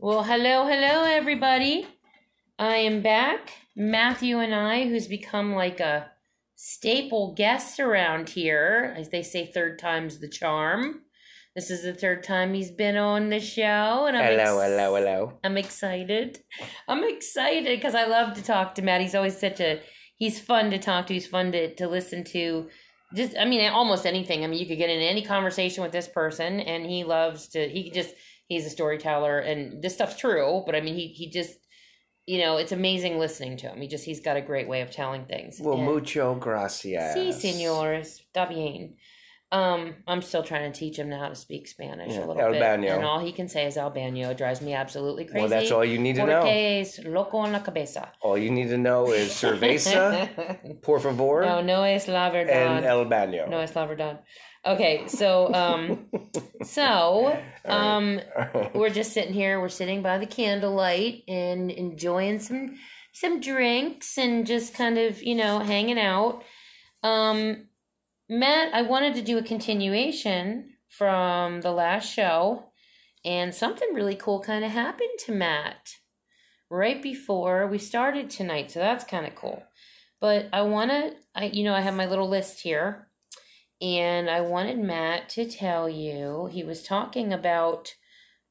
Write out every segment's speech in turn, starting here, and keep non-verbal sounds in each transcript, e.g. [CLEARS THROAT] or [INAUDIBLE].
Well, hello, hello, everybody. I am back. Matthew and I, who's become like a staple guest around here, as they say, third time's the charm. This is the third time he's been on the show, and I'm Hello, hello, hello. I'm excited. I'm excited because I love to talk to Matt. He's always such a he's fun to talk to. He's fun to to listen to. Just I mean, almost anything. I mean, you could get in any conversation with this person, and he loves to. He just he's a storyteller, and this stuff's true. But I mean, he he just you know it's amazing listening to him. He just he's got a great way of telling things. Well, And- mucho gracias. Sí, señor. Está bien. Um, I'm still trying to teach him how to speak Spanish Yeah, a little Albano. bit, and all he can say is Albano. It drives me absolutely crazy. Well, that's all you need to know. Porque es loco en la cabeza. All you need to know is cerveza, [LAUGHS] por favor, no, no es la and verdad. el baño. no es la verdad. Okay, so um, so [LAUGHS] um, we're just sitting here. We're sitting by the candlelight and enjoying some some drinks and just kind of you know hanging out. Um, Matt, I wanted to do a continuation from the last show, and something really cool kind of happened to Matt right before we started tonight. So that's kind of cool. But I want to, I you know, I have my little list here, and I wanted Matt to tell you he was talking about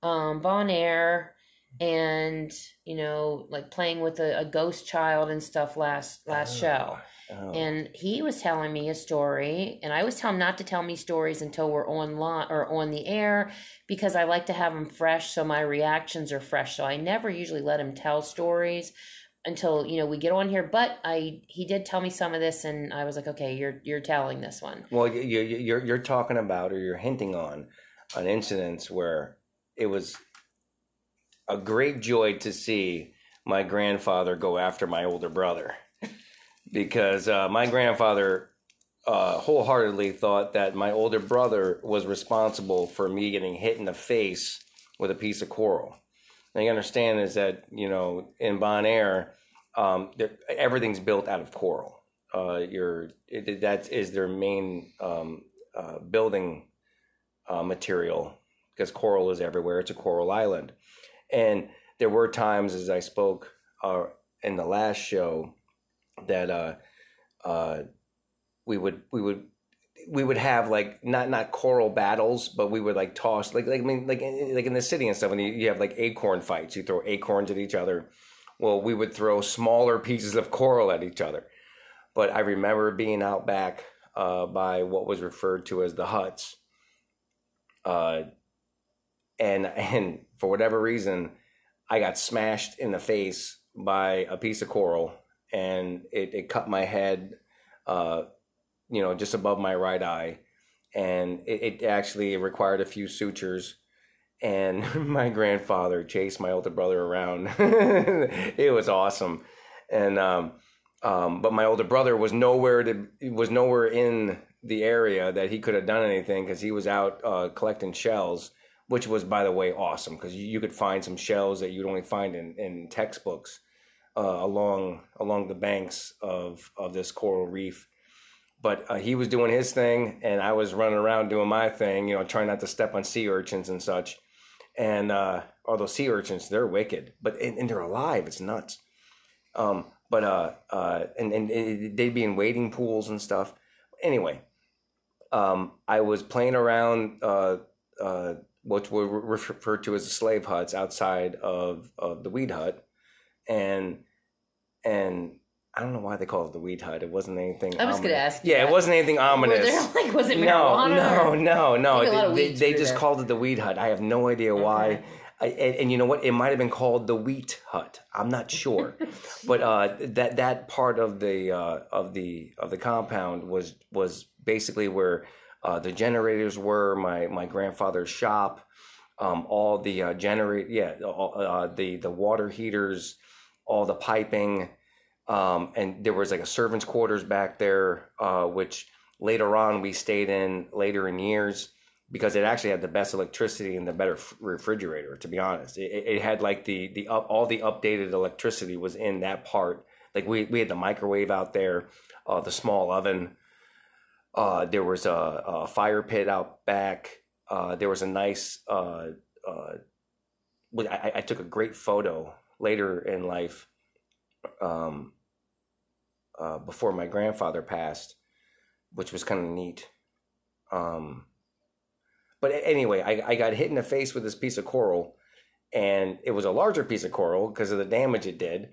um, Bonaire and you know like playing with a, a ghost child and stuff last last show. Oh. And he was telling me a story, and I always tell him not to tell me stories until we're on line or on the air because I like to have them fresh, so my reactions are fresh. So I never usually let him tell stories until you know we get on here. But I he did tell me some of this, and I was like, okay, you're you're telling this one. Well, you, you, you're you're talking about or you're hinting on an incident where it was a great joy to see my grandfather go after my older brother [LAUGHS] because uh, my grandfather uh, wholeheartedly thought that my older brother was responsible for me getting hit in the face with a piece of coral. Now you understand is that you know in Bonaire, um, everything's built out of coral. Uh, your that is their main um, uh, building uh, material because coral is everywhere. It's a coral island, and there were times as I spoke uh, in the last show that uh, uh, we would we would we would have like not not coral battles, but we would like toss like like I mean like in- like in the city and stuff. When you, you have like acorn fights, you throw acorns at each other. Well, we would throw smaller pieces of coral at each other. But I remember being out back uh, by what was referred to as the huts, uh, and and for whatever reason, I got smashed in the face by a piece of coral, and it, it cut my head, uh, you know, just above my right eye, and it, it actually required a few sutures. And [LAUGHS] my grandfather chased my older brother around. [LAUGHS] it was awesome, and um, um, but my older brother was nowhere to was nowhere in the area that he could have done anything because he was out uh, collecting shells, which was by the way awesome because you, could find some shells that you'd only find in, in textbooks uh, along along the banks of of this coral reef. But uh, he was doing his thing, and I was running around doing my thing, you know, trying not to step on sea urchins and such. And uh, although sea urchins, they're wicked, but and, and they're alive. It's nuts. Um, but uh, uh, and and they'd be in wading pools and stuff. Anyway, um, I was playing around uh, uh, what were referred to as the slave huts outside of, of the weed hut, and and I don't know why they call it the weed hut. It wasn't anything. I was gonna ask you Yeah, that. it wasn't anything ominous. there, [LAUGHS] like, was it no, marijuana? no, no, no. I think a lot of They, they just there. called it the weed hut. I have no idea why. I, and, and you know what? It might have been called the wheat hut. I'm not sure, [LAUGHS] but uh, that that part of the uh, of the of the compound was was basically where uh, the generators were. My my grandfather's shop, um, all the uh, generate yeah, all, uh, the the water heaters, all the piping, um, and there was like a servants' quarters back there, uh, which later on we stayed in later in years because it actually had the best electricity and the better refrigerator. To be honest, it, it it had like the the up, all the updated electricity was in that part. Like we we had the microwave out there, uh, the small oven. Uh, there was a, a fire pit out back. Uh, there was a nice uh, uh, I, I took a great photo later in life, um, uh, before my grandfather passed, which was kind of neat. Um, but anyway, I, I got hit in the face with this piece of coral, and it was a larger piece of coral because of the damage it did,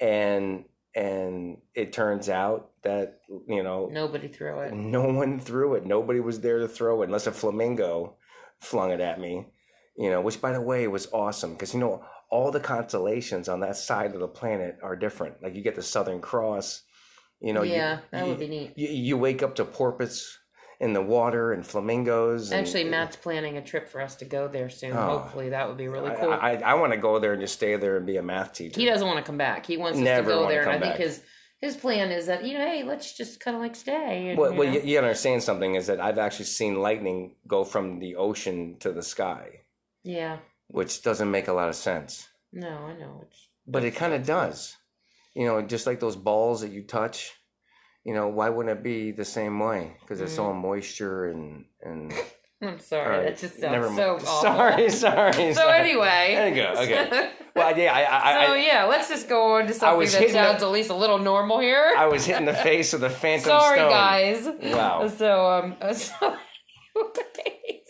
and and it turns out that you know Nobody threw it. no one threw it. Nobody was there to throw it unless a flamingo flung it at me. You know, which by the way was awesome because you know all the constellations on that side of the planet are different. Like you get the Southern Cross. You know, you- yeah, that you, would be neat. You, you wake up to porpoise in the water and flamingos. And, Actually, Matt's planning a trip for us to go there soon. Oh. Hopefully, that would be really cool. I, I want to go there and just stay there and be a math teacher. he doesn't want to come back. He wants us Never to go there, and I think his his plan is that you know, hey, let's just kind of like stay. And, Well, you well you, you understand something is that I've actually seen lightning go from the ocean to the sky, yeah, which doesn't make a lot of sense. no, I know it's But it kind of does. You know, just like those balls that you touch, you know, why wouldn't it be the same way? Because it's all moisture and and. [LAUGHS] I'm sorry. Right, That just sounds never so [LAUGHS] awful. Sorry, sorry. [LAUGHS] So sorry. anyway, There you go, okay. Well, yeah, I, I, so I, yeah, let's just go on to something that sounds the- at least a little normal here. I was hitting the face of the phantom Sorry, stone. guys. Wow. So um, so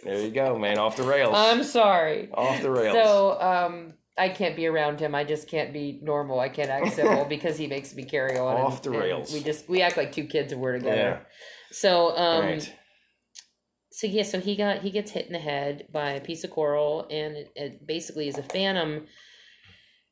There you go, man. Off the rails. I'm sorry. Off the rails. So um, I can't be around him. I just can't be normal. I can't act civil [LAUGHS] because he makes me carry on. Off and- the rails. We just we act like two kids and we're together. yeah. So um, right. so yeah, so he got he gets hit in the head by a piece of coral, and it, it basically is a phantom,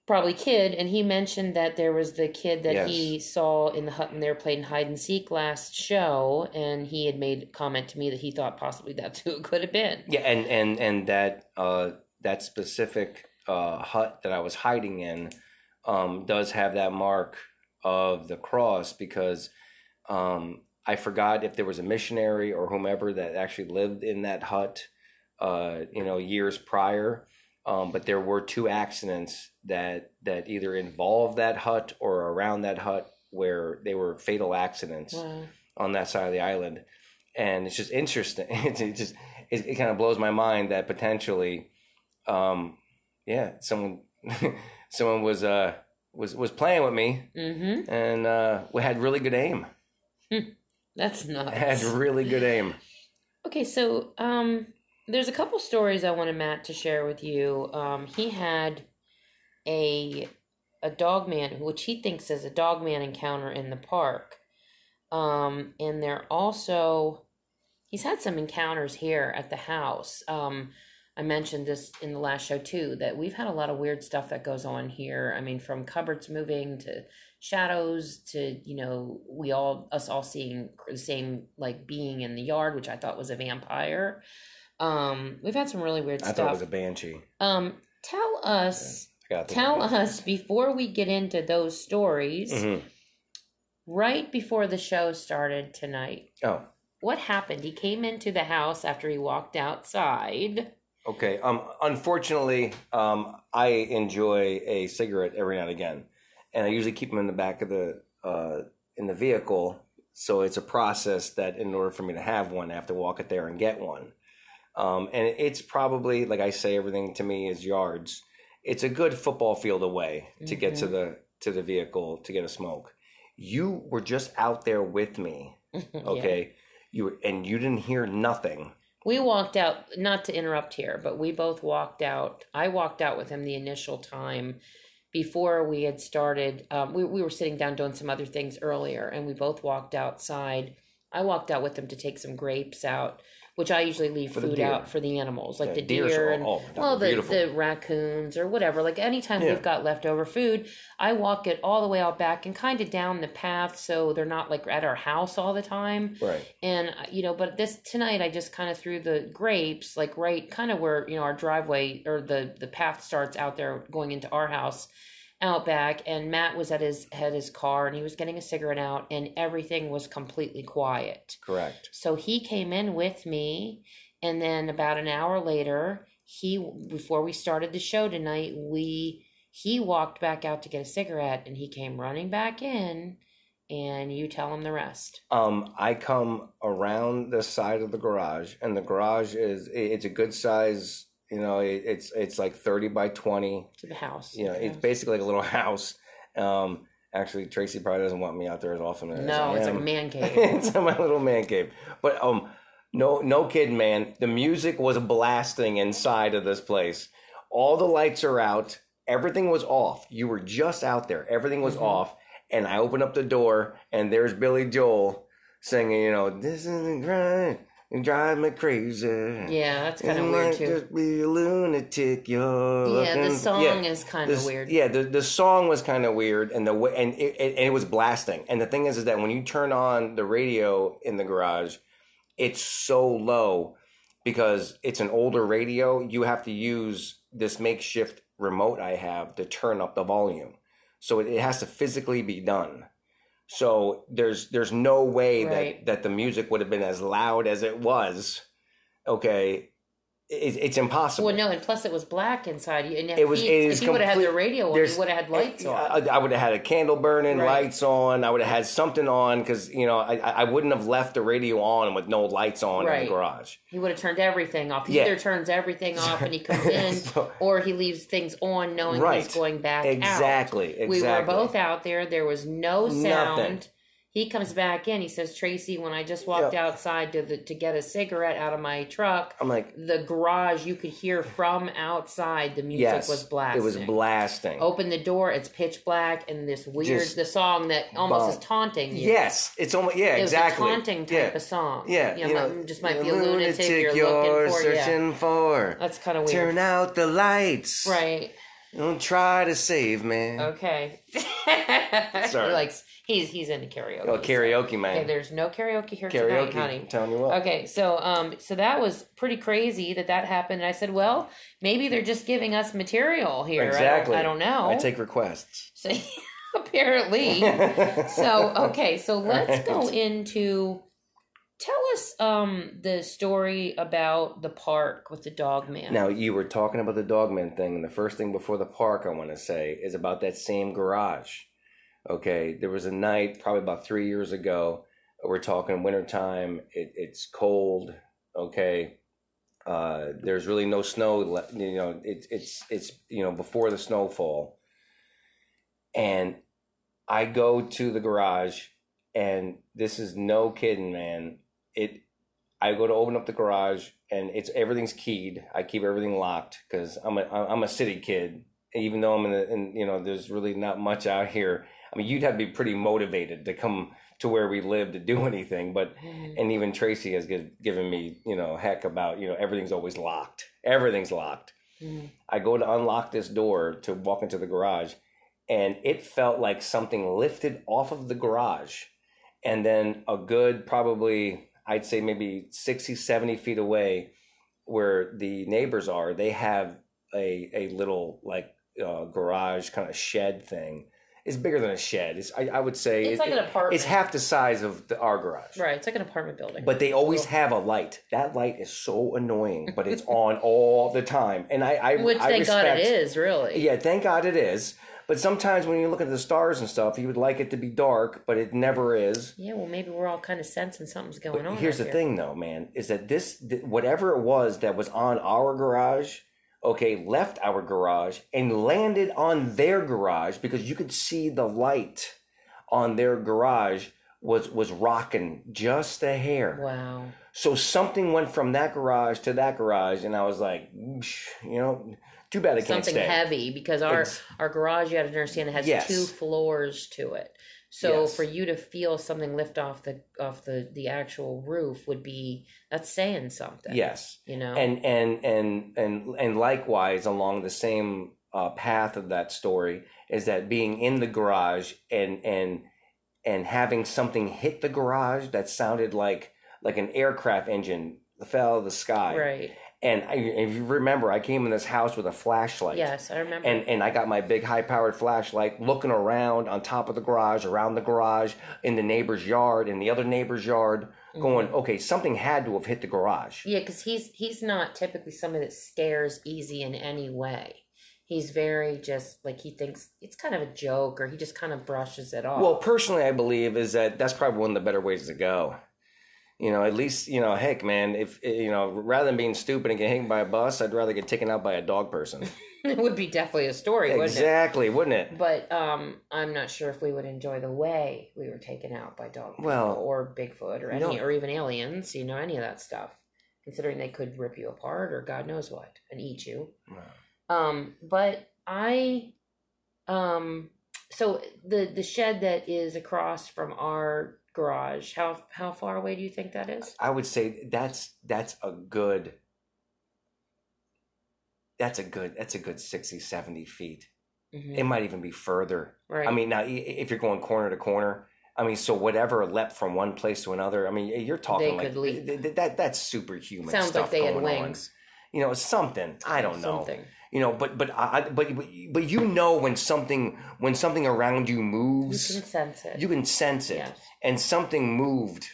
probably kid. And he mentioned that there was the kid that he saw in the hut they were playing hide and seek last show, and he had made comment to me that he thought possibly that's who it could have been. Yeah, and and and that uh that specific uh hut that I was hiding in um does have that mark of the cross because um I forgot if there was a missionary or whomever that actually lived in that hut uh you know years prior um but there were two accidents that that either involved that hut or around that hut where they were fatal accidents Wow. on that side of the island, and it's just interesting. It's [LAUGHS] it just it, it kind of blows my mind that potentially, um, yeah, someone [LAUGHS] someone was uh was was playing with me Mm-hmm. and uh, we had really good aim. That's nuts. Had really good aim. Okay, so um, there's a couple stories I wanted Matt to share with you. Um, he had a a dog man, which he thinks is a dog man encounter in the park. Um, and they're also he's had some encounters here at the house. Um, I mentioned this in the last show too that we've had a lot of weird stuff that goes on here. I mean, from cupboards moving to shadows to you know we all us all seeing the same like being in the yard, which I thought was a vampire. Um, we've had some really weird stuff. I thought it was a banshee. um, tell us, I tell us before we get into those stories. Mhm. Right before the show started tonight, Oh, what happened? He came into the house after he walked outside. Okay. Um, unfortunately, um, I enjoy a cigarette every now and again, and I usually keep them in the back of the uh in the vehicle. So it's a process that in order for me to have one, I have to walk it there and get one. Um, and it's probably like I say, everything to me is yards. It's a good football field away to get to the to the vehicle to get a smoke. You were just out there with me, [LAUGHS] Yeah. okay? You were, and you didn't hear nothing. We walked out, not to interrupt here, but we both walked out. I walked out with him the initial time before we had started. Um, we, we were sitting down doing some other things earlier, and we both walked outside. I walked out with him to take some grapes out, which I usually leave For food out for the animals, like the deers deer and all- well, the, beautiful. the raccoons or whatever. Like anytime Yeah. we've got leftover food, I walk it all the way out back and kind of down the path so they're not like at our house all the time Right. and uh, you know but this tonight i just kind of threw the grapes like right kind of where you know our driveway or the the path starts out there going into our house out back and matt was at his had his car and he was getting a cigarette out and everything was completely quiet Correct. so he came in with me and then about an hour later he before we started the show tonight we he walked back out to get a cigarette and he came running back in and you tell him the rest Um, I come around the side of the garage, and the garage is it's a good size. You know, it, it's it's like thirty by twenty. To the house. You know, it's basically like a little [LAUGHS] house. Um, actually, Tracy probably doesn't want me out there as often as no, I it's like a man cave. [LAUGHS] it's my little man cave. But um, no, no kidding, man. The music was blasting inside of this place. All the lights are out. Everything was off. You were just out there. Everything was Mhm. off. And I opened up the door, and there's Billy Joel singing. You know, this is the grind. You drive me crazy. yeah, that's kind of weird too. Just be a lunatic. You're Yeah, the song yeah. is kind of weird. Yeah, the, the song was kind of weird, and the way and it, it, and it was blasting. And the thing is, is that when you turn on the radio in the garage, it's so low because it's an older radio. You have to use this makeshift remote I have to turn up the volume, so it, it has to physically be done. So there's there's no way Right. that that the music would have been as loud as it was. Okay, it, it's impossible. Well, no, and plus it was black inside. And if It was- he, it if he would have had the radio on, he would have had lights on. I, I would have had a candle burning, Right. lights on. I would have had something on because you know I, I wouldn't have left the radio on with no lights on in the garage. He would have turned everything off. He Yeah. either turns everything off and he [LAUGHS] comes in, So- or he leaves things on, knowing Right. he's going back out. exactly, exactly. We were both out there. There was no sound. Nothing. He comes back in. He says, "Tracy, when I just walked Yeah. outside to the, to get a cigarette out of my truck, I'm like, the garage you could hear from outside the music yes, was blasting. it was blasting. Open the door. It's pitch black, and this weird Just the song that almost is taunting you. Yes, it's almost yeah, It was exactly. a taunting type yeah. of song. Yeah, you you know, know, just might be a lunatic, you're, you're looking for. Yeah, for. that's kind of weird. Turn out the lights. Right. Don't try to save me. Okay. [LAUGHS] Sorry. He likes he's he's into karaoke. Oh, so- karaoke man. Okay, there's no karaoke here karaoke. tonight, honey. I'm telling you what. Okay, so um, so that was pretty crazy that that happened. And I said, well, maybe they're just giving us material here. Exactly. I don't, I don't know. I take requests. so, [LAUGHS] apparently. [LAUGHS] so okay, so let's go into. Tell us um the story about the park with the dog man. Now you were talking about the dog man thing, and the first thing before the park I want to say is about that same garage. Okay, there was a night probably about three years ago. We're talking wintertime. It, it's cold. Okay, uh, there's really no snow. le- You know, it's it's it's you know before the snowfall, and I go to the garage, and this is no kidding, man. It I go to open up the garage and it's everything's keyed. I keep everything locked because I'm a I'm a city kid. Even though I'm in, the, in you know there's really not much out here. I mean you'd have to be pretty motivated to come to where we live to do [LAUGHS] anything. But Mhm. and even Tracy has gi- given me you know heck about you know everything's always locked. Everything's locked. Mhm. I go to unlock this door to walk into the garage, and it felt like something lifted off of the garage. And then a good, probably, I'd say maybe 60, 70 feet away, where the neighbors are, they have a, a little like uh, garage kind of shed thing. It's bigger than a shed. It's, I, I would say It's it- like an it- apartment. It's half the size of the, our garage. Right, it's like an apartment building. But they always have a light. That light is so annoying, but it's [LAUGHS] on all the time. And I, I Which I thank God it respect- is, really. Yeah, thank God it is. But sometimes when you look at the stars and stuff, you would like it to be dark, but it never is. Yeah, well, maybe we're all kind of sensing something's going But on. here's out the here. thing, though, man, is that this th- whatever it was that was on our garage, okay, left our garage and landed on their garage because you could see the light on their garage was was rocking just a hair. Wow. So something went from that garage to that garage, and I was like, you know, too bad it can't Something stay. heavy because our It's- our garage, you have to understand, it has Yes. two floors to it. So Yes. for you to feel something lift off the off the the actual roof would be that's saying something. Yes, You know. and and and and and likewise along the same uh, path of that story is that being in the garage and and and having something hit the garage that sounded like like an aircraft engine fell out of the sky. right. And I, if you remember, I came in this house with a flashlight. Yes, I remember. and and I got my big high powered flashlight looking around on top of the garage, around the garage, in the neighbor's yard, in the other neighbor's yard, going, Mhm. okay, something had to have hit the garage. Yeah, because he's he's not typically somebody that scares easy in any way. He's very just like he thinks it's kind of a joke, or he just kind of brushes it off. Well, personally, I believe is that that's probably one of the better ways to go. You know, at least you know, heck, man. If you know, rather than being stupid and get hit by a bus, I'd rather get taken out by a dog person. [LAUGHS] it would be definitely a story, wouldn't it? exactly, wouldn't it? But um, I'm not sure if we would enjoy the way we were taken out by dog people Well, or Bigfoot or any no. or even aliens. You know, any of that stuff. Considering they could rip you apart or God knows what and eat you. Um, but I, um, so the the shed that is across from our garage, how how far away do you think that is? I would say that's that's a good. That's a good. That's a good 60, 70 feet. Mhm. It might even be further. Right. I mean, now if you're going corner to corner, I mean, so whatever leapt from one place to another. I mean, you're talking They like could leap. th- th- that. That's superhuman. sounds stuff like they had going on. You know, something. I don't know. Something. You know, but but I, I- but but but you know when something when something around you moves. You can sense it. you can sense it, Yes. and something moved.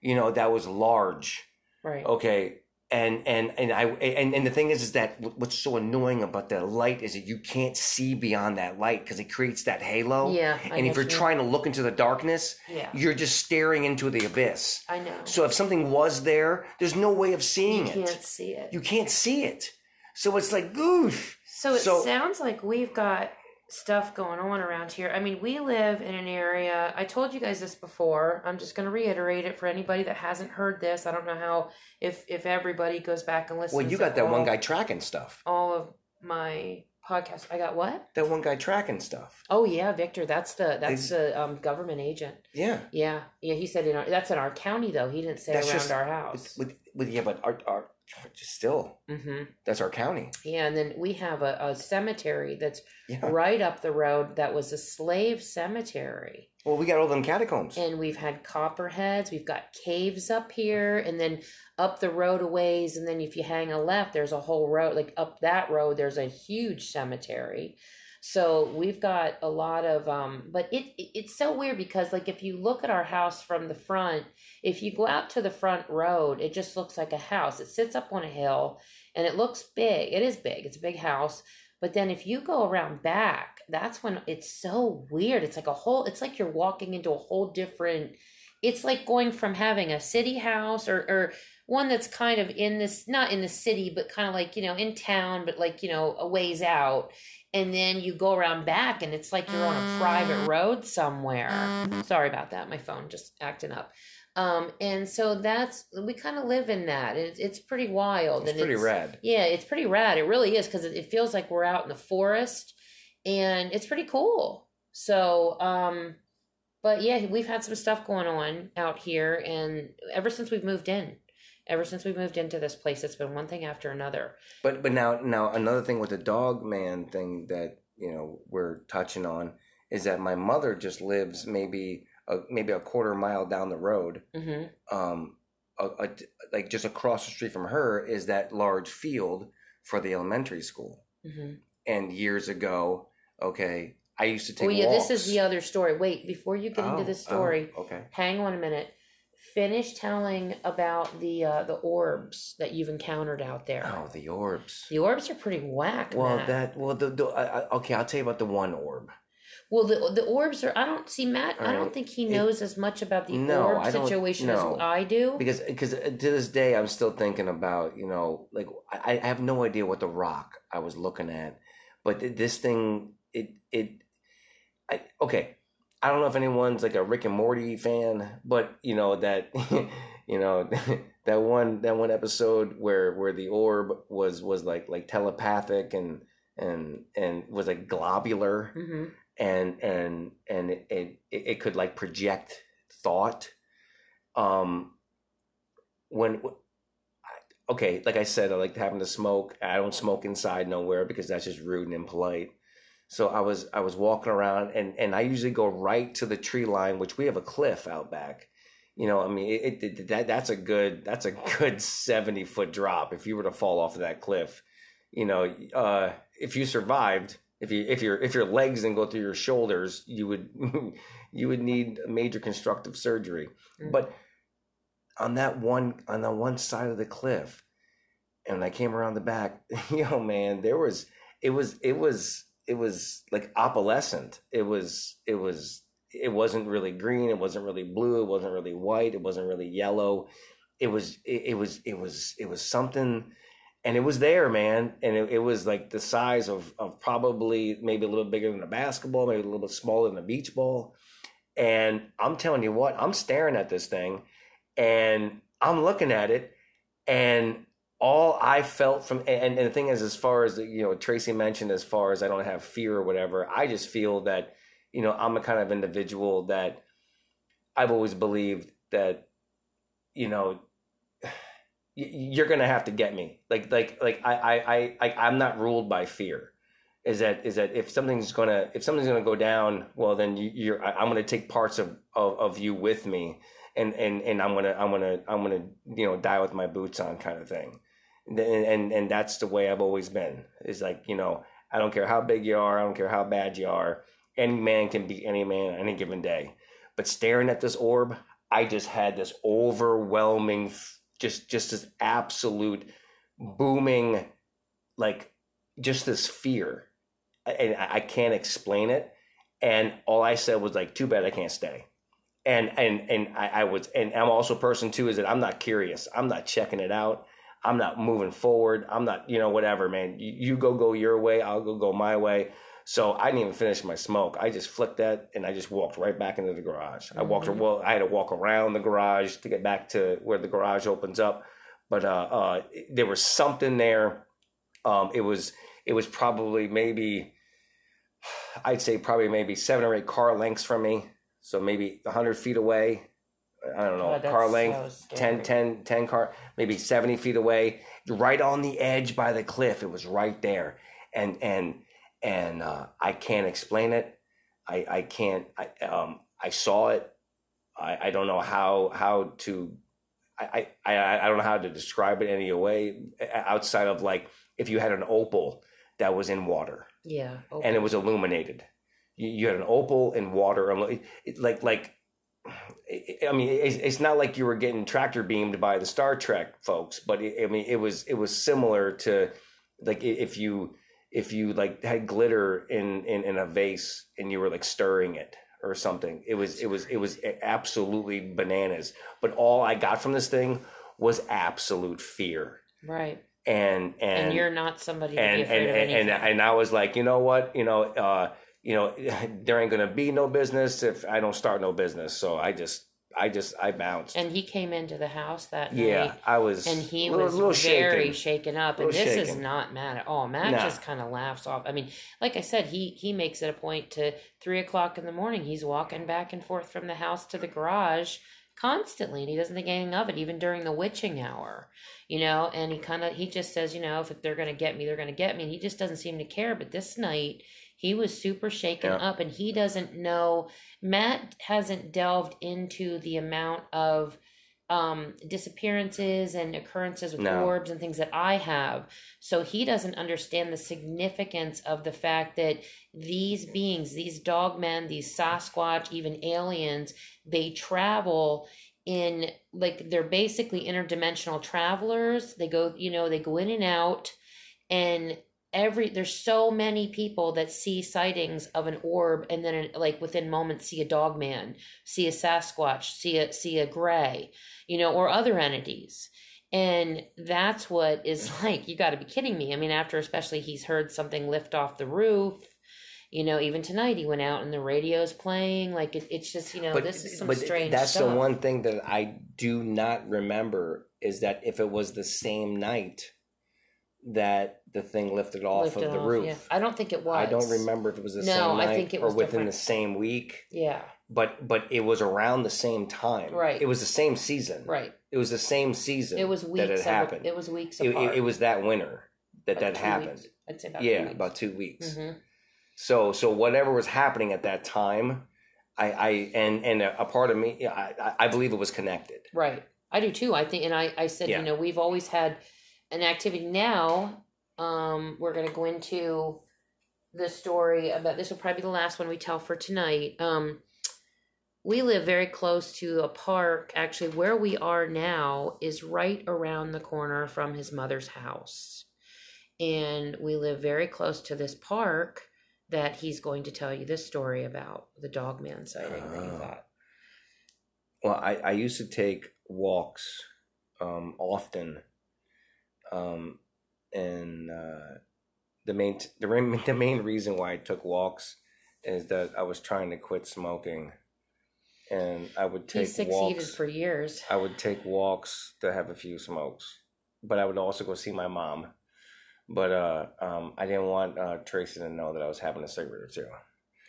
You know, that was large. Right. Okay. And and and I and, and the thing is is that what's so annoying about the light is that you can't see beyond that light because it creates that halo. Yeah. I And if you're you- trying to look into the darkness, Yeah. you're just staring into the abyss. I know. So if something was there, there's no way of seeing it. you can't see it. You can't see it. So it's like, oof. So it So- sounds like we've got stuff going on around here. I mean, we live in an area. I told you guys this before. I'm just going to reiterate it for anybody that hasn't heard this. I don't know how if if everybody goes back and listens. Well, you got that one guy tracking stuff. All of my podcasts. I got what? That one guy tracking stuff. Oh yeah, Victor. That's the that's the um, government agent. Yeah. Yeah, yeah. He said in our that's in our county though. He didn't say That's around just- our house. With, with yeah, but our, our still mm-hmm. that's our county. Yeah, and then we have a, a cemetery that's Yeah. right up the road that was a slave cemetery. Well, we got all them catacombs. And we've had copperheads, we've got caves up here, and then up the road a ways, and then if you hang a left, there's a whole road, like up that road, there's a huge cemetery. So we've got a lot of um but it, it it's so weird because like if you look at our house from the front, if you go out to the front road, it just looks like a house. It sits up on a hill and it looks big. It is big. It's a big house. But then if you go around back, that's when it's so weird. It's like a whole it's like you're walking into a whole different it's like going from having a city house or or one that's kind of in this not in the city but kind of like, you know, in town but like, you know, a ways out. And then you go around back and it's like you're on a private mm. road somewhere. Mm-hmm. Sorry about that. My phone just acting up. Um, and so that's we kind of live in that. It's it's pretty wild. It's and pretty rad. yeah, it's pretty rad. It really is because it, it feels like we're out in the forest, and it's pretty cool. So, um, but yeah, we've had some stuff going on out here, and ever since we've moved in, ever since we moved into this place, it's been one thing after another. But but now now another thing with the dog man thing that you know we're touching on is that my mother just lives maybe a, maybe a quarter mile down the road. hmm Um, a, a, like just across the street from her is that large field for the elementary school. hmm And years ago, okay, I used to take. Oh yeah, walks. this is the other story. Wait, before you get into the this oh, story, okay. hang on a minute. Finish telling about the uh, the orbs that you've encountered out there. Oh, the orbs. The orbs are pretty whack. Well, Matt. that well the, the I- okay. I'll tell you about the one orb. Well, the the orbs are. I don't see Matt. I don't think he It- knows as much about the No, orb situation no. as I do. because because to this day I'm still thinking about you know like I, I have no idea what the rock I was looking at, but this thing it it I okay I don't know if anyone's like a Rick and Morty fan, but you know that [LAUGHS] you know [LAUGHS] that one that one episode where where the orb was was like like telepathic and and and was like globular hmm and and and it, it it could like project thought. Um when okay like i said i like having to smoke. I don't smoke inside nowhere because that's just rude and impolite. So i was i was walking around and and i usually go right to the tree line which we have a cliff out back. You know i mean it, it that that's a good that's a good 70 foot drop if you were to fall off of that cliff. You know uh if you survived if you if your if your legs didn't go through your shoulders you would [LAUGHS] you would need major constructive surgery Mm. but on that one on that one side of the cliff and when i came around the back [LAUGHS] yo man there was it was it was it was like opalescent it was it was it wasn't really green, it wasn't really blue, it wasn't really white, it wasn't really yellow. It was it, it was it was it was something and it was there, man. And it, it was like the size of of probably maybe a little bigger than a basketball, maybe a little bit smaller than a beach ball. And I'm telling you what, I'm staring at this thing and I'm looking at it and all I felt from and, and the thing is as far as you know Tracy mentioned as far as I don't have fear or whatever, I just feel that you know I'm a kind of individual that I've always believed that you know you're gonna have to get me like like like I I I I'm not ruled by fear is that is that if something's gonna if something's gonna go down well then you, are I'm gonna take parts of, of of you with me and and and I'm gonna I'm gonna I'm gonna you know die with my boots on kind of thing and and and that's the way I've always been. Is like you know I don't care how big you are, I don't care how bad you are. Any man can beat any man on any given day. But staring at this orb, I just had this overwhelming, just just this absolute booming, like just this fear, and I can't explain it. And all I said was like, "Too bad I can't stay." And and and I, I was, and I'm also a person too. Is that I'm not curious. I'm not checking it out. I'm not moving forward. I'm not, you know, whatever, man. You, you go go your way. I'll go go my way. So I didn't even finish my smoke. I just flicked that and I just walked right back into the garage. Mm-hmm. I walked mm-hmm. well. I had to walk around the garage to get back to where the garage opens up. But uh, uh, there was something there. Um, it was it was probably maybe I'd say probably maybe seven or eight car lengths from me. So maybe hundred feet away. I don't know, oh, car length, so 10, 10, 10 car, maybe 70 feet away, right on the edge by the cliff. It was right there. And, and, and, uh, I can't explain it. I, I can't, I, um, I saw it. I, I don't know how, how to, I, I, I don't know how to describe it any way outside of like, if you had an opal that was in water. Yeah. Opal. And it was illuminated. You, you had an opal in water, like, like, I mean, it's not like you were getting tractor beamed by the Star Trek folks, but I mean, it was it was similar to like if you if you like had glitter in, in in a vase and you were like stirring it or something. It was it was it was absolutely bananas. But all I got from this thing was absolute fear. Right. And and, and you're not somebody and, and, and, and and I was like, you know what, you know. uh you know, [LAUGHS] there ain't gonna be no business if I don't start no business. So I just, I just, I bounced. And he came into the house that yeah, night. I was, and he little, was little very shaken. shaken up. And this shaken. is not Matt at all. Matt nah. just kind of laughs off. I mean, like I said, he he makes it a point to three o'clock in the morning. He's walking back and forth from the house to the garage constantly and he doesn't think anything of it even during the witching hour you know and he kind of he just says you know if they're going to get me they're going to get me and he just doesn't seem to care but this night he was super shaken yeah. up and he doesn't know. Matt hasn't delved into the amount of um, disappearances and occurrences with no. orbs and things that I have. So he doesn't understand the significance of the fact that these beings, these dogmen, these Sasquatch, even aliens, they travel in like they're basically interdimensional travelers. They go, you know, they go in and out and every there's so many people that see sightings of an orb and then like within moments see a dog man see a sasquatch see a see a gray you know or other entities and that's what is [LAUGHS] like you got to be kidding me i mean after especially he's heard something lift off the roof you know even tonight he went out and the radio's playing like it, it's just you know but, this is some but strange that's stuff. the one thing that i do not remember is that if it was the same night that the thing lifted off lifted of the off, roof. Yeah. I don't think it was. I don't remember if it was the no, same night I think it was or within different. the same week. Yeah. But but it was around the same time. Right. It was the same season. Right. It was the same season. It was weeks. That it happened. It was weeks it, it, it, was that winter that like that happened. Weeks. I'd say about yeah, about two weeks. Mm-hmm. So so whatever was happening at that time, I I and and a, a part of me, I I believe it was connected. Right. I do too. I think, and I I said, yeah. you know, we've always had an activity now um, we're going to go into the story about this will probably be the last one we tell for tonight um, we live very close to a park actually where we are now is right around the corner from his mother's house and we live very close to this park that he's going to tell you this story about the dog man sighting that you Oh. thought. Well, I, I used to take walks um, often, um, and uh, the main the main [LAUGHS] the main reason why I took walks is that I was trying to quit smoking, and I would take He succeeded walks. for years. I would take walks to have a few smokes, but I would also go see my mom. But uh, um, I didn't want uh, Tracy to know that I was having a cigarette or two.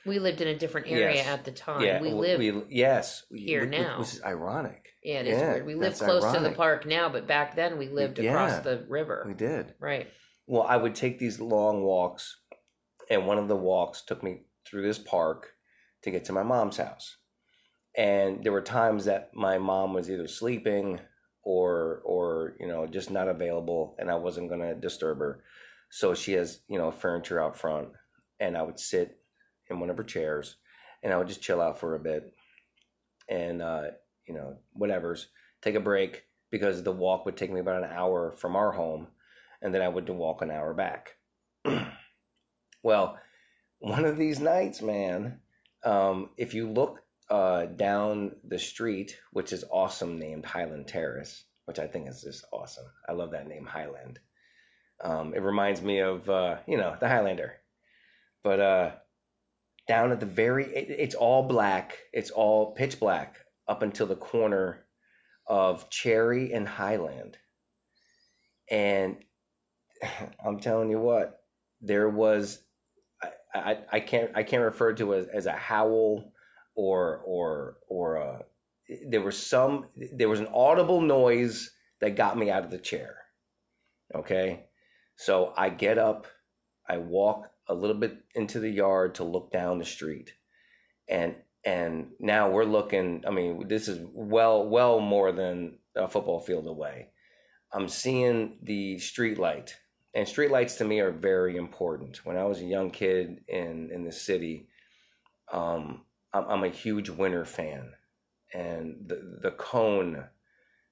We lived in a different area Yes. at the time. yeah, we w- lived. yes here which- now. which is ironic. yeah, it is yeah, weird. We live close to the park now, but back then we lived across the river. We did. Right. Well, I would take these long walks, and one of the walks took me through this park to get to my mom's house. And there were times that my mom was either sleeping or or you know just not available, and I wasn't gonna disturb her. So she has you know furniture out front, and I would sit in one of her chairs, and I would just chill out for a bit, and uh, you know whatever's take a break because the walk would take me about an hour from our home and then I would walk an hour back. [CLEARS THROAT] well, one of these nights, man, um, if you look uh, down the street, which is awesome, named Highland Terrace, which I think is just awesome. I love that name, Highland. Um, it reminds me of uh, you know the Highlander, but uh, down at the very, it, it's all black. It's all pitch black up until the corner of Cherry and Highland, and [LAUGHS] I'm telling you what, there was I, I, I can't I can't refer to it as, as a howl or or or a there was some there was an audible noise that got me out of the chair. Okay? So I get up, I walk a little bit into the yard to look down the street. And and now we're looking, I mean, this is well well more than a football field away. I'm seeing the street light and streetlights to me are very important. When I was a young kid in in the city, um, I'm, I'm a huge winter fan, and the the cone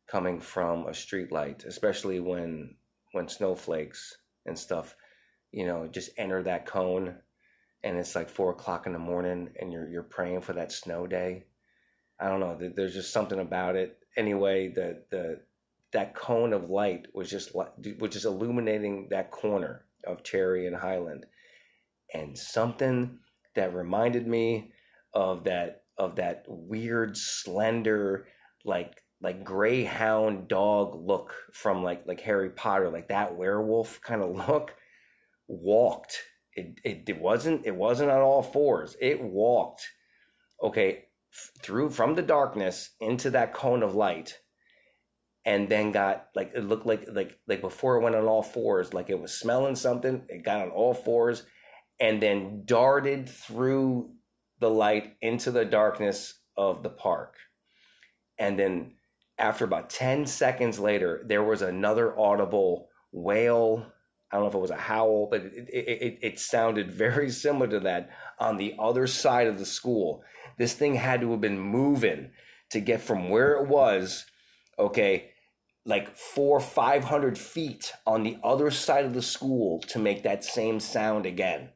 coming from a streetlight, especially when when snowflakes and stuff, you know, just enter that cone, and it's like four o'clock in the morning, and you're you're praying for that snow day. I don't know. There's just something about it. Anyway, the the that cone of light was just was just illuminating that corner of Cherry and Highland, and something that reminded me of that of that weird slender like like greyhound dog look from like like Harry Potter like that werewolf kind of [LAUGHS] look walked. It, it it wasn't it wasn't on all fours. It walked okay through from the darkness into that cone of light and then got like it looked like like like before it went on all fours like it was smelling something it got on all fours and then darted through the light into the darkness of the park. And then after about 10 seconds later there was another audible wail i don't know if it was a howl but it, it, it, sounded [LAUGHS] very similar to that on the other side of the school. This thing had to have been moving to get from where it was okay like four five hundred feet on the other side of the school to make that same sound again.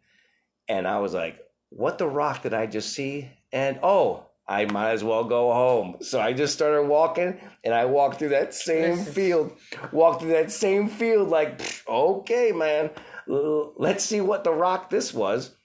And i was like what the rock did i just see? And oh i might as well go home. So i just started walking and i walked through that same field walked through that same field like okay man. Let's see what the rock this was.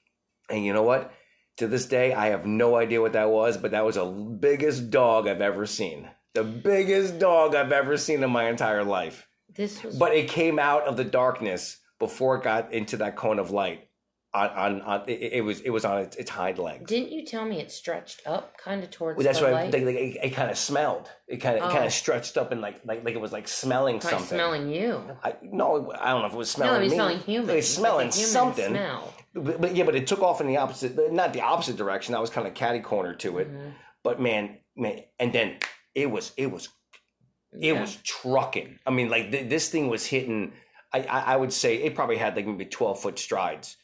And you know what? To this day i have no idea what that was but that was the biggest dog i've ever seen. The biggest dog i've ever seen in my entire life. This was but it came out of the darkness before it got into that cone of light on, on, on it, it was it was on its, its hind legs Didn't you tell me it stretched up kind of towards well, that's the what I, like, it, it kind of smelled it kind of it kind Oh. of stretched up and like like like it was like smelling Probably something smelling you. I, no i don't know if it was No, smelling I mean me smelling human. it was smelling like something Smell. but, but yeah but it took off in the opposite not the opposite direction i was kind of catty corner to it Mhm. but man man and then it was it was it Yeah. was trucking. I mean, like th- this thing was hitting. I, I I would say it probably had like maybe twelve foot strides.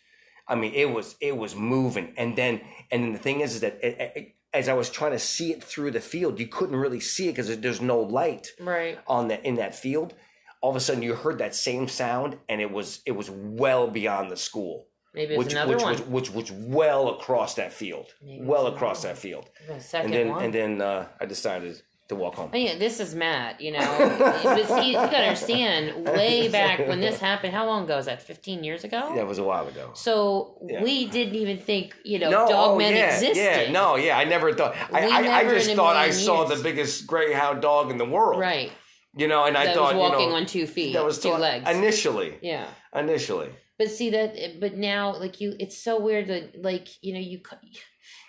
I mean, it was it was moving, and then and then the thing is, is that it, it, as I was trying to see it through the field, you couldn't really see it because there's no light right. on that in that field. All of a sudden, you heard that same sound, and it was it was well beyond the school. Maybe it's which another which, one. was which was well across that field, Maybe well across another that field. The second And then one. and then uh, I decided to walk home. Oh, yeah, this is Matt, you know. but see, you gotta understand, way back when this happened, how long ago was that? 15 years ago? That was a while ago. So Yeah. we didn't even think, you know, no, dog oh, men yeah, existed. yeah, no, yeah. I never thought. I, We I, I just thought I million saw the biggest greyhound dog in the world. Right. You know, and I thought was walking you know on two feet, that was two thought- legs. initially. yeah. Initially, But see that, but now, like you, it's so weird that, like you know, you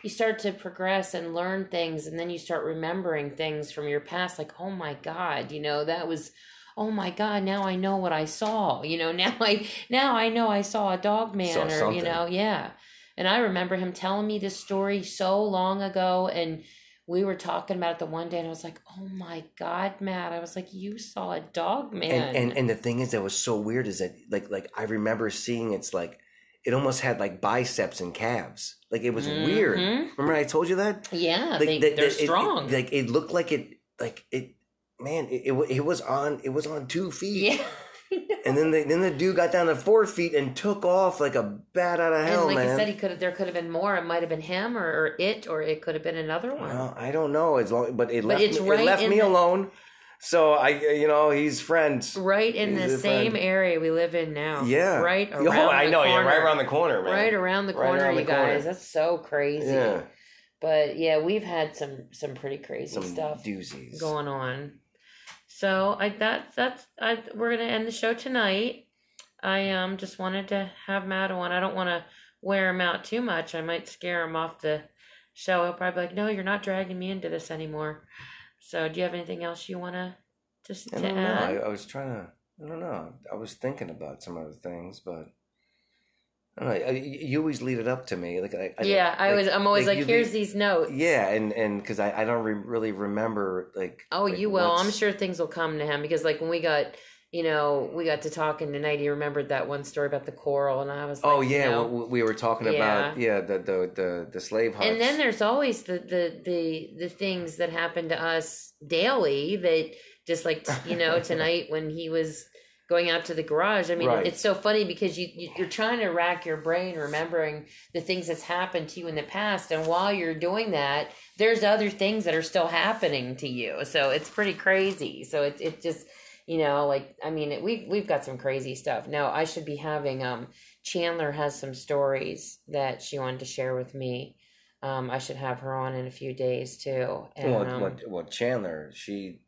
you start to progress and learn things, and then you start remembering things from your past. Like, oh my god, you know, that was, oh my god, now I know what I saw. You know, [LAUGHS] now I now I know I saw a dog man, Saw or you know, yeah. And I remember him telling me this story so long ago, and we were talking about it the one day, and I was like, oh my god, Matt, I was like, you saw a dog man, and, and and the thing is that was so weird is that like like I remember seeing it's like it almost had like biceps and calves. Like it was weird. Mhm. Remember I told you that? yeah, Like, they, that- they're that it- strong. like it looked like it like it man, it, it, it was on it was on two feet. yeah. [LAUGHS] And then the, then the dude got down to four feet and took off like a bat out of And hell, like man. I said, he could have. There could have been more. It might have been him, or, or it, or it could have been another one. well, I don't know as long, but it left it's me, right it left me the- alone. So I, you know, he's friends. right in He's the same friend. area we live in now. Yeah, right around. Oh. I the know. Yeah, right around the corner, man. Right around the Right corner, around you the corner. guys. That's so crazy. Yeah, But yeah, we've had some some pretty crazy some stuff doozies. going on. So I that that's I we're gonna end the show tonight. I um just wanted to have Matt on. I don't want to wear him out too much. I might scare him off the show. He'll probably be like, "No, you're not dragging me into this anymore." So, do you have anything else you want to just I to know. I, add? I was trying to. I don't know. I was thinking about some other things, but I don't know. I, you always lead it up to me. Like, I, yeah, I like- was. I'm always like, you "Here's lead- these notes." Yeah, and and because I, I don't re- really remember like. Oh, like, you will. I'm sure things will come to him because, like, when we got, you know, we got to talking tonight, he remembered that one story about the coral, and I was oh, like, Oh you yeah, know, we, we were talking about yeah the the the, the slave huts. and then there's always the the the the things that happen to us daily that just like you know [LAUGHS] tonight when he was going out to the garage i mean Right. it's so funny because you, you you're trying to rack your brain remembering the things that's happened to you in the past and while you're doing that there's other things that are still happening to you so it's pretty crazy so it, it just you know like i mean we we've got some crazy stuff now i should be having um chandler has some stories that she wanted to share with me um, I should have her on in a few days too. And, well, um, well, well, Chandler, she,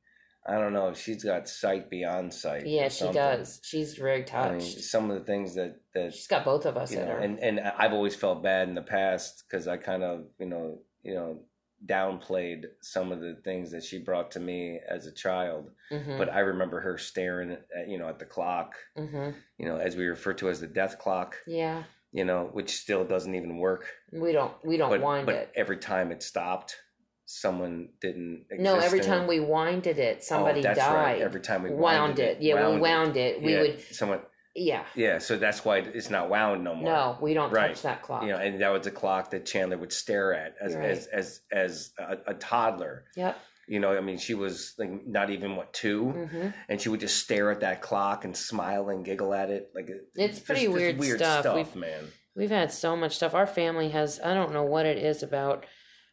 I don't know, she's got sight beyond sight. yeah, she does. She's very I mean, touched. some of the things that that She's got both of us in know, her. and and I've always felt bad in the past because I kind of you know you know downplayed some of the things that she brought to me as a child. hmm But I remember her staring at you know at the clock, hmm you know, as we refer to as the death clock, Yeah, you know, which still doesn't even work. we don't we don't but wind but it. every time it stopped, someone didn't. No, every time it. we winded it, somebody oh, that's died. Right. Every time we wound winded it. Yeah, we wound it. We yeah, would. someone. Yeah. Yeah, so that's why it's not wound no more. No, we don't Right. touch that clock. you know, and that was a clock that Chandler would stare at as Right. as as as a, a toddler. Yep. You know, I mean, she was like not even what 2 hmm and she would just stare at that clock and smile and giggle at it. Like it- It's just- pretty just weird stuff. stuff, We've- man. We've had so much stuff. Our family has, I don't know what it is about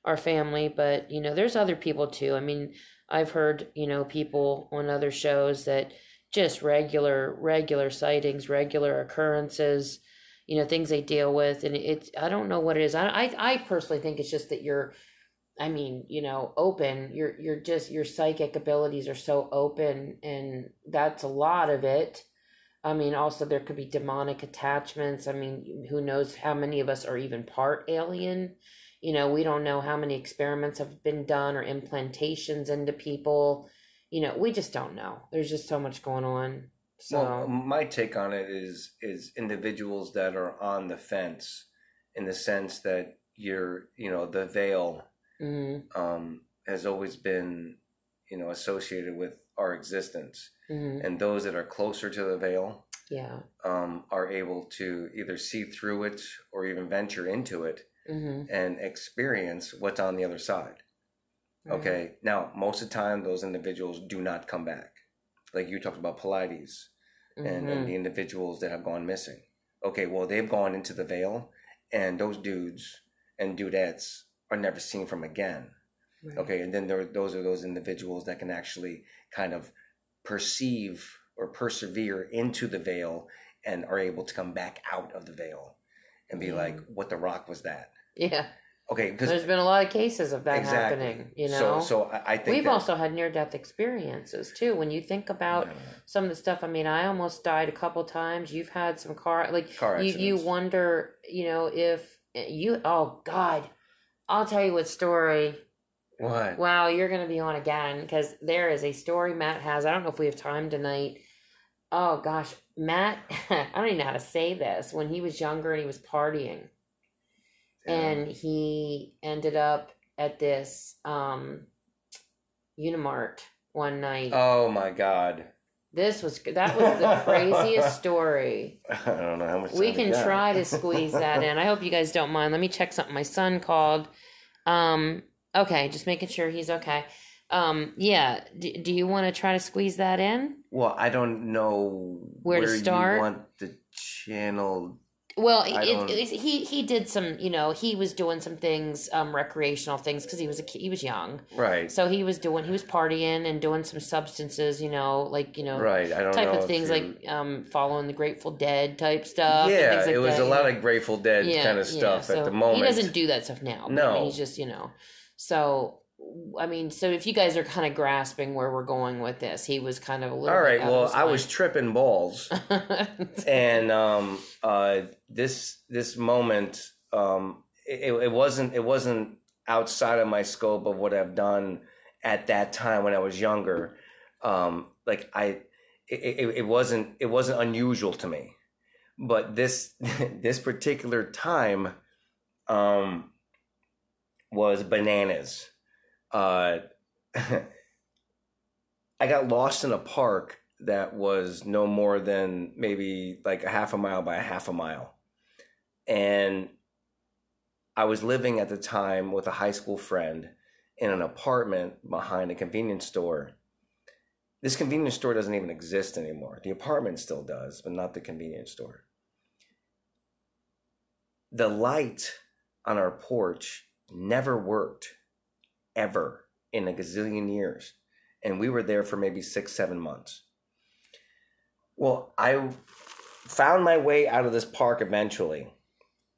our family, but you know, there's other people too. I mean, I've heard, you know, people on other shows that just regular, regular sightings, regular occurrences, you know, things they deal with. And it's, I don't know what it is. I, I, I personally think it's just that you're, I mean, you know, open. You're, you're just, your psychic abilities are so open, and that's a lot of it. I mean, also there could be demonic attachments. I mean, who knows how many of us are even part alien? You know, we don't know how many experiments have been done or implantations into people. You know, we just don't know. There's just so much going on. So, Well, my take on it is is individuals that are on the fence, in the sense that you're, you know, the veil mhm, um, has always been, you know, associated with our existence, mhm, and those that are closer to the veil yeah, um, are able to either see through it or even venture into it hmm and experience what's on the other side. Okay. Now, most of the time, those individuals do not come back. Like you talked about Paulides and, Mm-hmm. and the individuals that have gone missing. Okay, well they've gone into the veil, and those dudes and dudettes are never seen from again. Right. Okay, and then there those are those individuals that can actually kind of perceive or persevere into the veil and are able to come back out of the veil and be Yeah. like, "What the rock was that?" Yeah. Okay, because There's been a lot of cases of that exactly. happening, you know. So, so I, I think We've that- also had near death experiences too. When you think about Yeah. some of the stuff, I mean, I almost died a couple times. You've had some car like Car you you wonder, you know, if eh, you oh god. I'll tell you what story. what? Wow, you're going to be on again because there is a story Matt has. I don't know if we have time tonight. Oh gosh, Matt, [LAUGHS] I don't even know how to say this. When he was younger and he was partying, and he ended up at this um Unimart one night. oh my god, this was that was the craziest [LAUGHS] story. I don't know how much. We can try to [LAUGHS] squeeze that in. I hope you guys don't mind. Let me check something my son called. Um okay, just making sure he's okay. Um yeah, do, do you want to try to squeeze that in? Well, I don't know Where to start? You want the channel? Well, it, it, he he did some, you know, he was doing some things, um, recreational things because he was a he was young, Right, so he was doing he was partying and doing some substances, you know, like you know, right. I don't type know of things you- like um, following the Grateful Dead type stuff. yeah, things like it was that, a lot know. of Grateful Dead kind of stuff so at the moment. He doesn't do that stuff now. but No. he's just you know. So I mean, so if you guys are kind of grasping where we're going with this, he was kind of a little. All right. Well, I was tripping balls, [LAUGHS] and um, uh, this this moment, um, it, it wasn't it wasn't outside of my scope of what I've done at that time when I was younger. Um, like I, it, it, wasn't it wasn't unusual to me, but this [LAUGHS] this particular time, um, was bananas. Uh, [LAUGHS] I got lost in a park that was no more than maybe like a half a mile by a half a mile. And I was living at the time with a high school friend in an apartment behind a convenience store. This convenience store doesn't even exist anymore. The apartment still does, but not the convenience store. The light on our porch never worked ever in a gazillion years and we were there for maybe six, seven months. Well, I found my way out of this park eventually.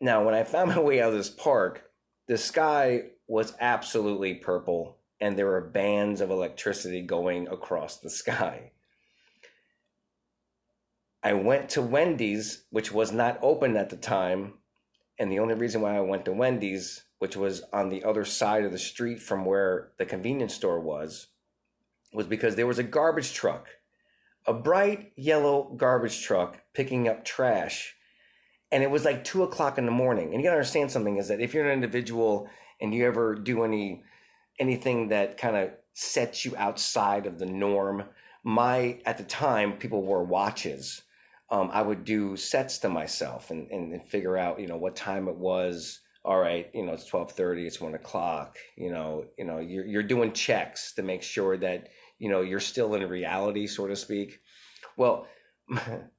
Now, when I found [LAUGHS] my way out of this park, the sky was absolutely purple, and there were bands of electricity going across the sky. I went to Wendy's, which was not open at the time, and the only reason why I went to Wendy's, which was on the other side of the street from where the convenience store was, was because there was a garbage truck, a bright yellow garbage truck picking up trash. And it was like two o'clock in the morning. And you gotta understand something is that if you're an individual and you ever do any anything that kind of sets you outside of the norm, my at the time people wore watches. Um, I would do sets to myself and, and, figure out, you know, what time it was. All right, you know, it's twelve thirty, it's one o'clock. You know, you know, you're you're doing checks to make sure that you know you're still in reality, so to speak. Well, [LAUGHS]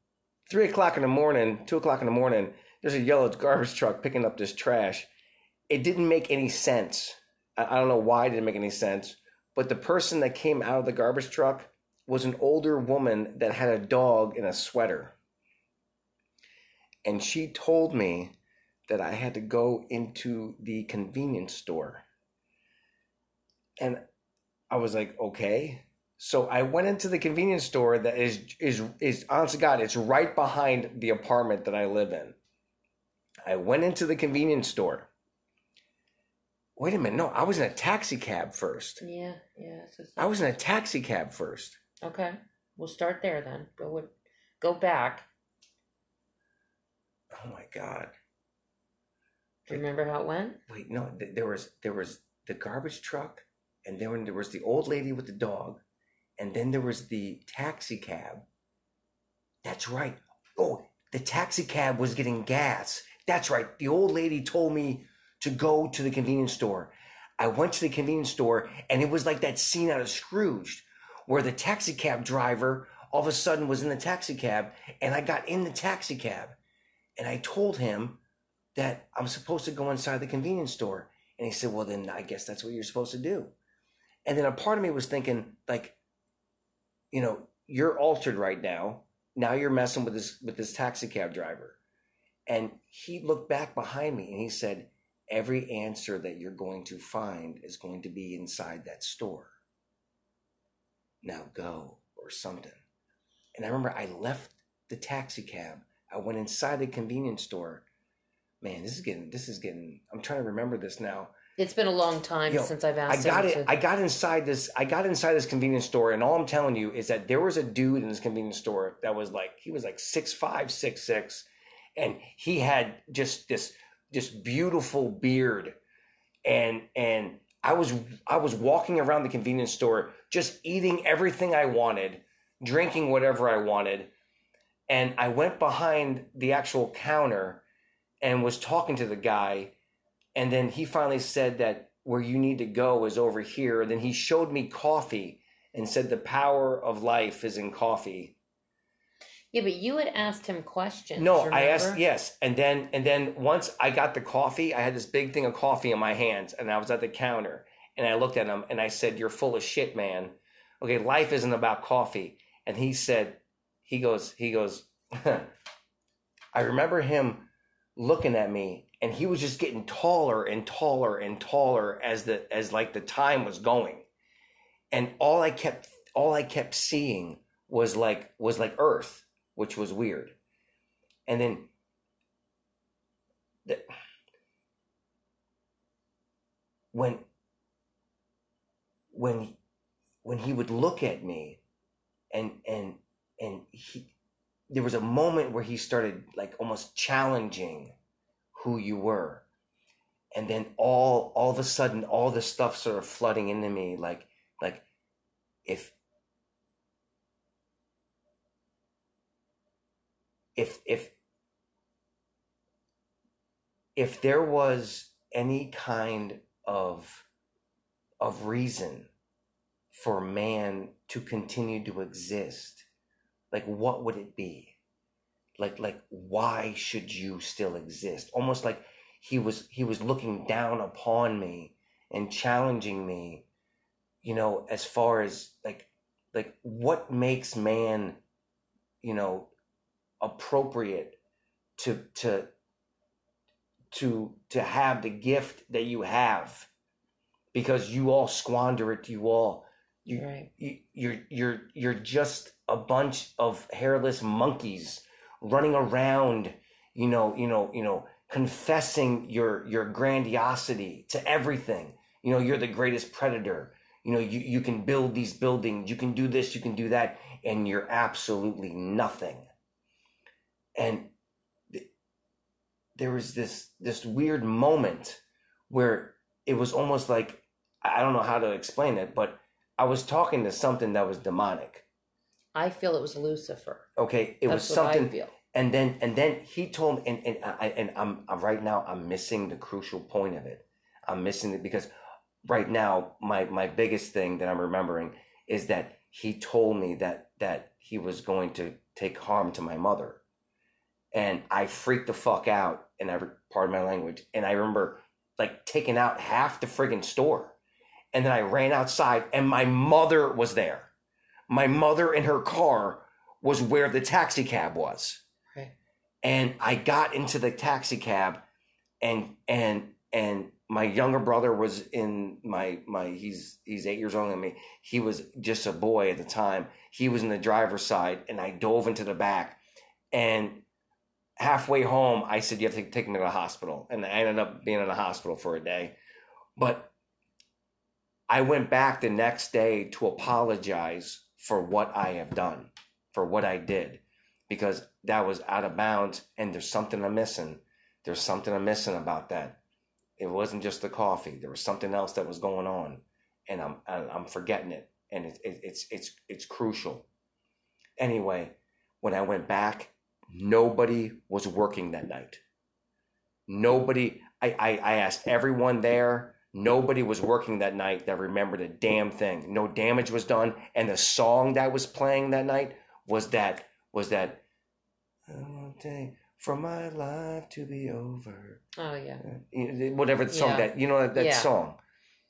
three o'clock in the morning, two o'clock in the morning, there's a yellow garbage truck picking up this trash. It didn't make any sense. I, I don't know why it didn't make any sense, but the person that came out of the garbage truck was an older woman that had a dog in a sweater. And she told me that I had to go into the convenience store. And I was like, okay. So I went into the convenience store that is is is honest to God, it's right behind the apartment that I live in. I went into the convenience store. Wait a minute, no, I was in a taxi cab first. Yeah, yeah. So I was in a taxi cab first. okay. We'll start there then. Go with, go back. Oh my god. Do you remember how it went? Wait, no, th- there was there was the garbage truck, and then there was the old lady with the dog, and then there was the taxi cab. That's right. Oh, the taxi cab was getting gas. That's right. The old lady told me to go to the convenience store. I went to the convenience store, and it was like that scene out of Scrooge, where the taxi cab driver all of a sudden was in the taxi cab, and I got in the taxi cab, And I told him that I'm supposed to go inside the convenience store. And he said, Well, then I guess that's what you're supposed to do. And then a part of me was thinking, like, you know, you're altered right now. Now you're messing with this with this taxi cab driver. And he looked back behind me and he said, Every answer that you're going to find is going to be inside that store. Now go, or something. And I remember I left the taxi cab. I went inside the convenience store. Man, this is getting this is getting I'm trying to remember this now. It's been a long time Yo, since I've asked. I got it. to. I got inside this. I got inside this convenience store, and all I'm telling you is that there was a dude in this convenience store that was like he was like six five, six six, and he had just this this beautiful beard, and and I was I was walking around the convenience store just eating everything I wanted, drinking whatever I wanted, and I went behind the actual counter and was talking to the guy and then he finally said that where you need to go is over here. And then he showed me coffee and said the power of life is in coffee. Yeah, but you had asked him questions. no i asked yes. And then and then once i got the coffee i had this big thing of coffee in my hands and i was at the counter and i looked at him and i said you're full of shit man. Okay life isn't about coffee. And he said he goes he goes [LAUGHS] i remember him looking at me and he was just getting taller and taller and taller as the as like the time was going. And all i kept all i kept seeing was like was like earth which was weird. And then the, when when when he would look at me and and and he there was a moment where he started like almost challenging who you were. And then all all of a sudden all this stuff sort of flooding into me like like if if if if there was any kind of of reason for man to continue to exist like what would it be like like why should you still exist almost like he was he was looking down upon me and challenging me you know as far as like like what makes man you know appropriate to to to to have the gift that you have because you all squander it you all you, Right. you you're you're you're just a bunch of hairless monkeys running around you know you know you know confessing your your grandiosity to everything. You know you're the greatest predator. You know you, you can build these buildings. You can do this you can do that and you're absolutely nothing. And th- there was this this weird moment where it was almost like i don't know how to explain it but i was talking to something that was demonic I feel it was Lucifer. okay it That's was what something I feel. and then and then he told me and and I and I'm, I'm right now I'm missing the crucial point of it. I'm missing it because right now my my biggest thing that I'm remembering is that he told me that that he was going to take harm to my mother. And I freaked the fuck out in every part of my language. And I remember like taking out half the friggin' store. And then I ran outside and my mother was there. My mother in her car was where the taxi cab was Right. and I got into the taxi cab and and and my younger brother was in my my he's he's 8 years older than me. He was just a boy at the time. He was in the driver's side and I dove into the back and halfway home I said you have to take me to the hospital and I ended up being in the hospital for a day. But I went back the next day to apologize for what I have done, for what I did because that was out of bounds and there's something I'm missing. There's something I'm missing about that. It wasn't just the coffee. There was something else that was going on and I'm I'm forgetting it and it, it, it's it's it's crucial. Anyway, when I went back, nobody was working that night. Nobody I, I, I asked everyone there. Nobody was working that night that remembered a damn thing. No damage was done, and the song that was playing that night was that was that for my life to be over. Oh yeah. Uh, whatever the song Yeah. that you know that, that Yeah. song.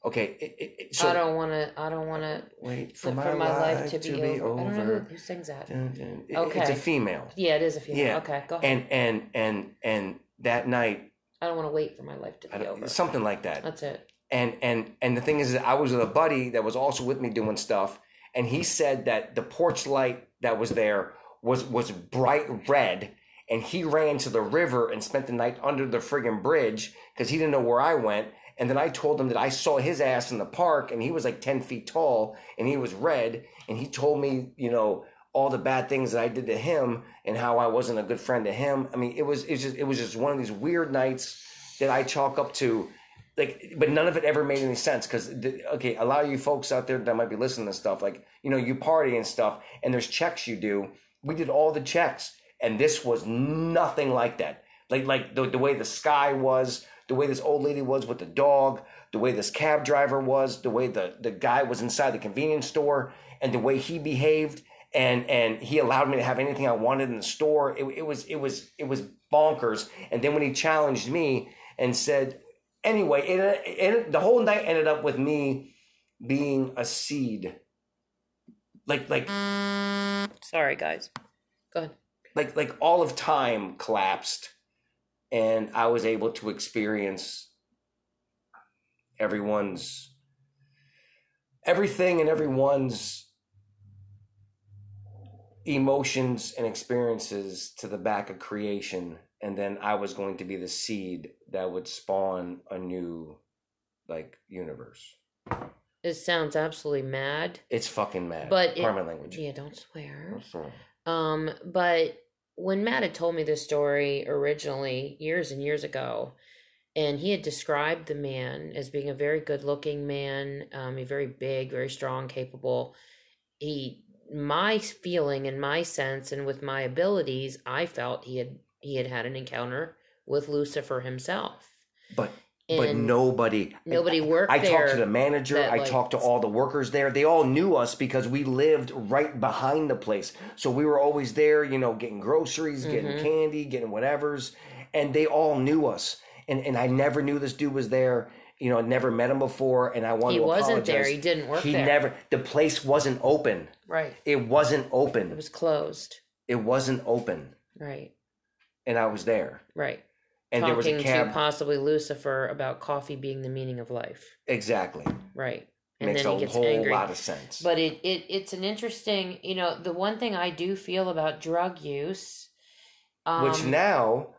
Okay, it, it, it- so I don't want to. I don't want to. wait For for my, my, life, to be, over. I don't know who, who sings that. Dun, dun. Okay. It's a female, Yeah, it is a female. Yeah. Okay, go ahead. and and and and that night, I don't want to wait for my life to be over. something like that. That's it. And and and the thing is, I was with a buddy that was also with me doing stuff, and he said that the porch light that was there was was bright red, and he ran to the river and spent the night under the friggin' bridge because he didn't know where I went. And then I told him that I saw his ass in the park, and he was like ten feet tall, and he was red, and he told me, you know. All the bad things that I did to him, and how I wasn't a good friend to him. I mean, it was it was just it was just one of these weird nights that I chalk up to like but none of it ever made any sense because okay a lot of you folks out there that might be listening to stuff like you know you party and stuff and there's checks you do. We did all the checks and this was nothing like that. Like like the, the way the sky was the way this old lady was with the dog the way this cab driver was the way the the guy was inside the convenience store and the way he behaved and and he allowed me to have anything i wanted in the store. It, it was it was it was bonkers. And then when he challenged me and said anyway, it, it the whole night ended up with me being a seed. Like like Sorry, guys. Go ahead. like like all of time collapsed and I was able to experience everyone's everything and everyone's emotions and experiences to the back of creation and then I was going to be the seed that would spawn a new like universe. It sounds absolutely mad. It's fucking mad. But it- my language. Yeah, don't swear. Um, but when Matt had told me this story originally, years and years ago, and he had described the man as being a very good looking man, um, a very big, very strong, capable. He my feeling and my sense and with my abilities, I felt he had he had had an encounter with Lucifer himself. But but nobody nobody worked I there. talked to the manager. that, I talked to all the workers there. They all knew us because we lived right behind the place. So we were always there, you know, getting groceries, getting Mhm. candy, getting whatever's, and they all knew us. And and I never knew this dude was there. You know, I'd never met him before, and I wanted to. he wasn't there. He didn't work He there. never. The place wasn't open. right. It wasn't open. It was closed. It wasn't open, Right. And I was there. Right. And there was Talking a cab. to possibly Lucifer about coffee being the meaning of life. exactly. Right. And Makes then a he gets whole angry. lot of sense. But it, it it's an interesting, you know, the one thing I do feel about drug use, um, which now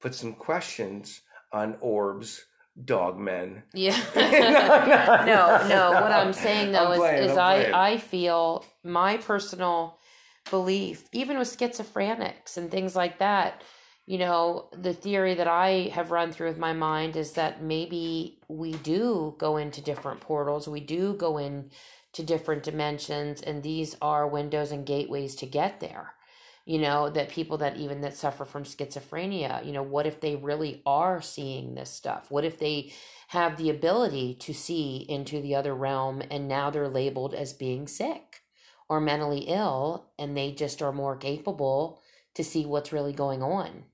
puts some questions on Orb's dog men. yeah, no, [LAUGHS] [LAUGHS] no, no. What I'm saying though I'm is, playing, is I playing. I feel my personal belief, even with schizophrenics and things like that. You know, the theory that I have run through with my mind is that maybe we do go into different portals. We do go in to different dimensions, and these are windows and gateways to get there. You know, that people that even that suffer from schizophrenia, you know, what if they really are seeing this stuff? What if they have the ability to see into the other realm and now they're labeled as being sick or mentally ill and they just are more capable to see what's really going on.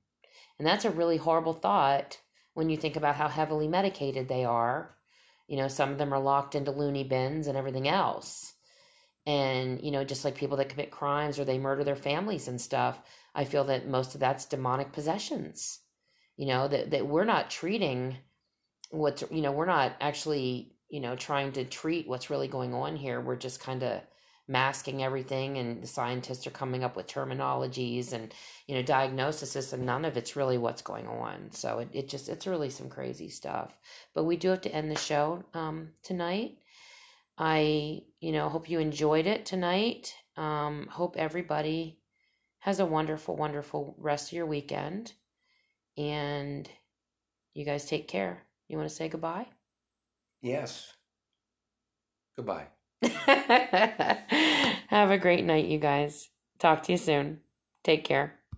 And that's a really horrible thought when you think about how heavily medicated they are. You know, some of them are locked into loony bins and everything else. And, you know, just like people that commit crimes or they murder their families and stuff, I feel that most of that's demonic possessions. You know, that, that we're not treating what's you know we're not actually you know trying to treat what's really going on here we're just kind of masking everything and the scientists are coming up with terminologies and you know diagnoses and none of it's really what's going on. So it, it just it's really some crazy stuff. But we do have to end the show um tonight. I you know hope you enjoyed it tonight. Um hope everybody has a wonderful wonderful rest of your weekend. And you guys take care. You want to say goodbye? Yes. Goodbye. [LAUGHS] Have a great night, you guys. Talk to you soon. Take care.